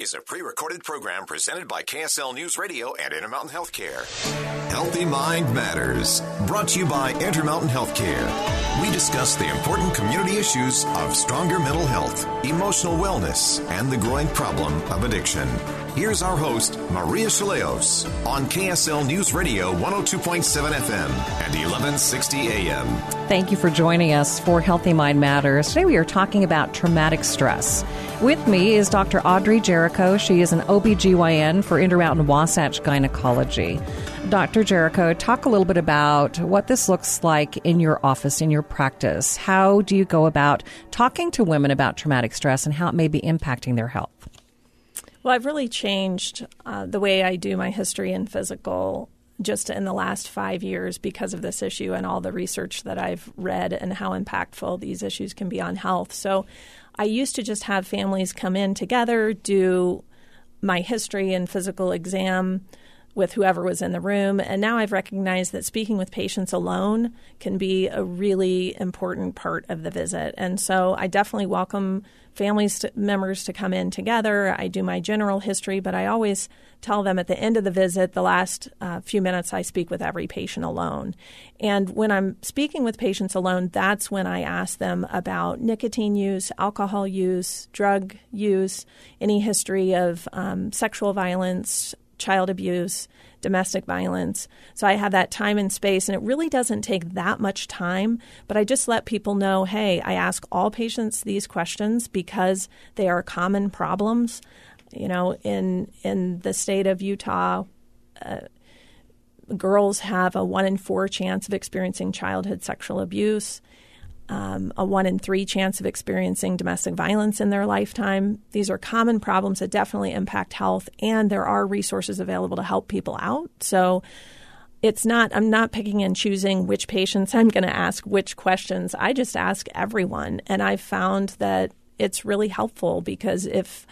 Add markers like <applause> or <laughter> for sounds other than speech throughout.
Is a pre recorded program presented by KSL News Radio and Intermountain Healthcare. Healthy Mind Matters, brought to you by Intermountain Healthcare. We discuss the important community issues of stronger mental health, emotional wellness, and the growing problem of addiction. Here's our host, Maria Shilaos, on KSL News Radio 102.7 FM and 1160 AM. Thank you for joining us for Healthy Mind Matters. Today we are talking about traumatic stress. With me is Dr. Audrey Jericho. She is an OBGYN for Intermountain Wasatch Gynecology. Dr. Jericho, talk a little bit about what this looks like in your office, in your practice. How do you go about talking to women about traumatic stress and how it may be impacting their health? Well, I've really changed uh, the way I do my history and physical just in the last five years because of this issue and all the research that I've read and how impactful these issues can be on health. So I used to just have families come in together, do my history and physical exam with whoever was in the room. And now I've recognized that speaking with patients alone can be a really important part of the visit. And so I definitely welcome families members to come in together. I do my general history, but I always tell them at the end of the visit, the last uh, few minutes, I speak with every patient alone. And when I'm speaking with patients alone, that's when I ask them about nicotine use, alcohol use, drug use, any history of um, sexual violence, child abuse, domestic violence. So I have that time and space, and it really doesn't take that much time. But I just let people know hey, I ask all patients these questions because they are common problems. You know, in in the state of Utah, uh, girls have a one in four chance of experiencing childhood sexual abuse um, a one in three chance of experiencing domestic violence in their lifetime. These are common problems that definitely impact health, and there are resources available to help people out. So it's not, I'm not picking and choosing which patients <laughs> I'm going to ask which questions. I just ask everyone. And I've found that it's really helpful because if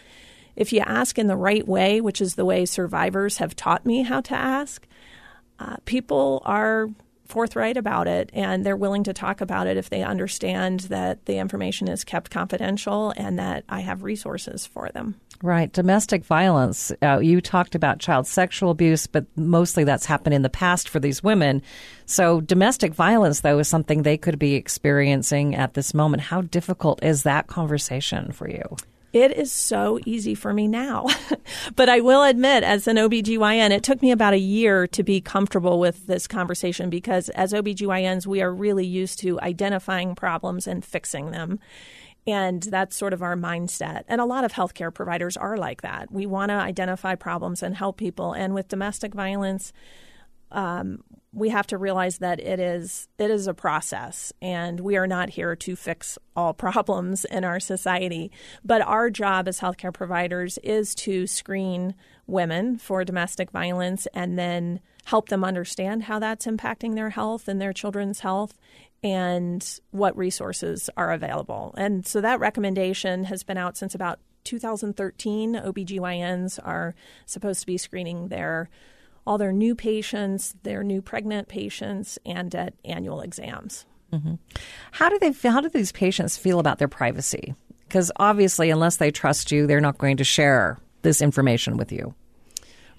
if you ask in the right way, which is the way survivors have taught me how to ask, uh, people are forthright about it and they're willing to talk about it if they understand that the information is kept confidential and that I have resources for them. Right. Domestic violence. Uh, you talked about child sexual abuse, but mostly that's happened in the past for these women. So, domestic violence, though, is something they could be experiencing at this moment. How difficult is that conversation for you? It is so easy for me now. <laughs> but I will admit, as an OBGYN, it took me about a year to be comfortable with this conversation because as OBGYNs, we are really used to identifying problems and fixing them. And that's sort of our mindset. And a lot of healthcare providers are like that. We want to identify problems and help people. And with domestic violence, um, we have to realize that it is it is a process and we are not here to fix all <laughs> problems in our society. But our job as healthcare providers is to screen women for domestic violence and then help them understand how that's impacting their health and their children's health and what resources are available. And so that recommendation has been out since about 2013 OBGYNs are supposed to be screening their all their new patients, their new pregnant patients, and at annual exams. Mm-hmm. How do they? How do these patients feel about their privacy? Because obviously, unless they trust you, they're not going to share this information with you.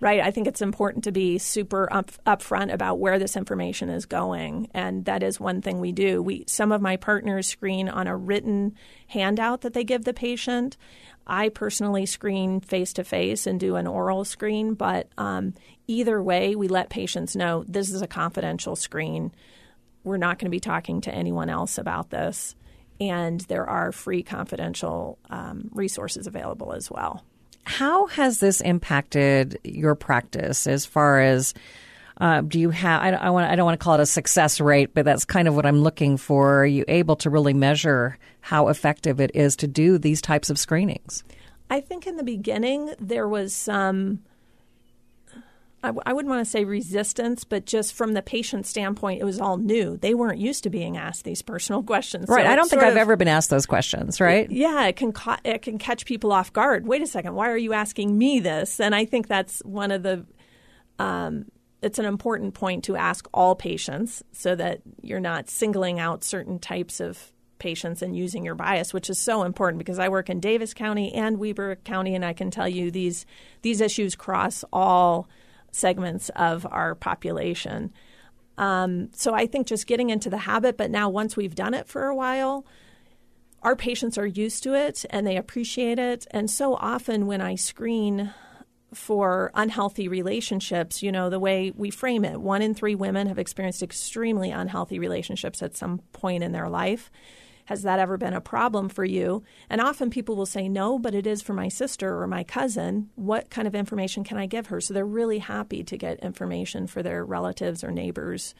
Right. I think it's important to be super up, upfront about where this information is going, and that is one thing we do. We some of my partners screen on a written handout that they give the patient. I personally screen face to face and do an oral screen, but um, either way, we let patients know this is a confidential screen. we're not going to be talking to anyone else about this. And there are free confidential um, resources available as well. How has this impacted your practice as far as uh, do you have? I, I, want. I don't want to call it a success rate, but that's kind of what I'm looking for. Are you able to really measure how effective it is to do these types of screenings? I think in the beginning there was some. I w- I wouldn't want to say resistance, but just from the patient standpoint, it was all new. They weren't used to being asked these personal <laughs> questions. Right. So I don't think I've of, ever been asked those questions. Right. Yeah, it can ca- it can catch people off guard. Wait a second, why are you asking me this? And I think that's one of the um, it's an important point to ask all patients so that you're not singling out certain types of patients and using your bias, which is so important because I work in Davis County and Weber County, and I can tell you these these issues cross all segments of our population. Um, so I think just getting into the habit, but now once we've done it for a while, our patients are used to it and they appreciate it. And so often when I screen for unhealthy relationships, you know, the way we frame it. One in three women have experienced extremely unhealthy relationships at some point in their life. Has that ever been a problem for you? And often people will say, no, but it is for my sister or my cousin. What kind of information can I give her? So they're really happy to get information for their relatives or neighbors,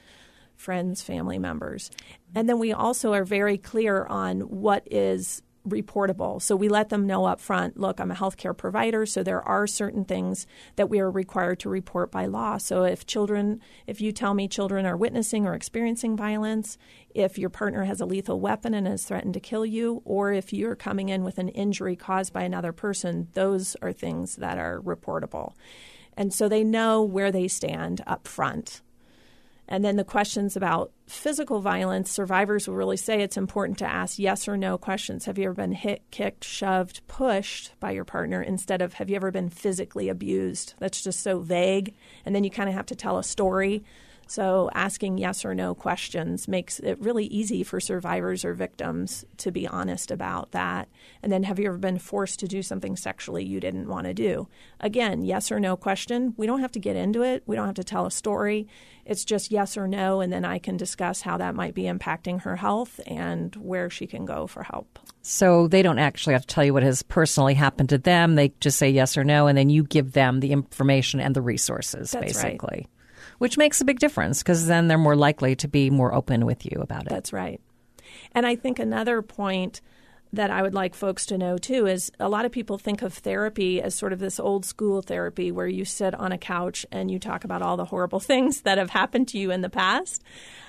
friends, family members. And then we also are very clear on what is reportable. So we let them know up front look, I'm a healthcare provider, so there are certain things that we are required to report by law. So if children, if you tell me children are witnessing or experiencing violence, if your partner has a lethal weapon and has threatened to kill you, or if you're coming in with an injury caused by another person, those are things that are reportable. And so they know where they stand up front. And then the questions about physical violence, survivors will really say it's important to ask yes or no questions. Have you ever been hit, kicked, shoved, pushed by your partner instead of have you ever been physically abused? That's just so vague. And then you kind of have to tell a story. So, asking yes or no questions makes it really easy for survivors or victims to be honest about that. And then, have you ever been forced to do something sexually you didn't want to do? Again, yes or no question. We don't have to get into it, we don't have to tell a story. It's just yes or no, and then I can discuss how that might be impacting her health and where she can go for help. So, they don't actually have to tell you what has personally happened to them. They just say yes or no, and then you give them the information and the resources, That's basically. Right which makes a big difference because then they're more likely to be more open with you about it. That's right. And I think another point that I would like folks to know too is a lot of people think of therapy as sort of this old school therapy where you sit on a couch and you talk about all the horrible <laughs> things that have happened to you in the past.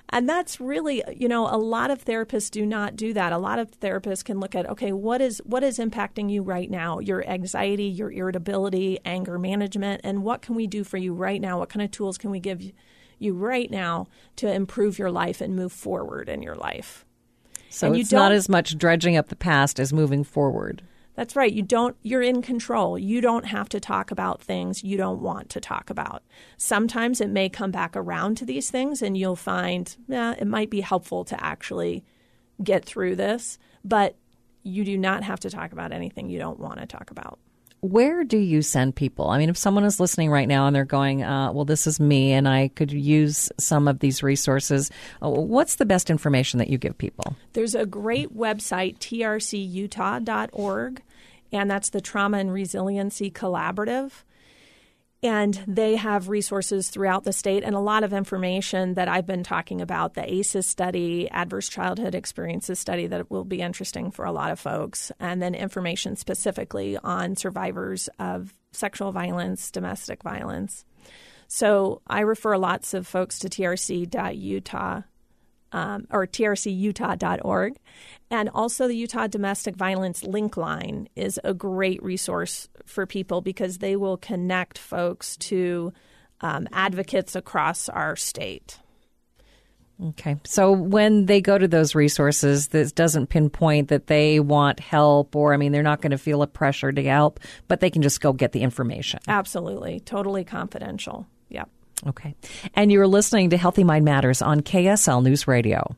And that's really, you know, a lot of therapists do not do that. A lot of therapists can look at, okay, what is what is impacting you right now? Your anxiety, your irritability, anger management, and what can we do for you right now? What kind of tools can we give you right now to improve your life and move forward in your life? So and it's not as much dredging up the past as moving forward. That's right. You don't you're in control. You don't have to talk about things you don't want to talk about. Sometimes it may come back around to these things and you'll find, yeah, it might be helpful to actually get through this, but you do not have to talk about anything you don't want to talk about where do you send people? I mean, if someone is listening right now and they're going, uh, well, this is me and I could use some of these resources, uh, what's the best information that you give people? There's a great website, trcutah.org, and that's the Trauma and Resiliency Collaborative. And they have resources throughout the state and a lot of information that I've been talking about the ACEs study, Adverse Childhood Experiences study, that will be interesting for a lot of folks. And then information specifically on survivors of sexual violence, domestic violence. So I refer lots of folks to trc.utah um, or trcutah.org. And also, the Utah Domestic Violence Link Line is a great resource for people because they will connect folks to um, advocates across our state. Okay. So when they go to those resources, this doesn't pinpoint that they want help or, I mean, they're not going to feel a pressure to help, but they can just go get the information. Absolutely. Totally confidential. Okay. And you're listening to Healthy Mind Matters on KSL News Radio.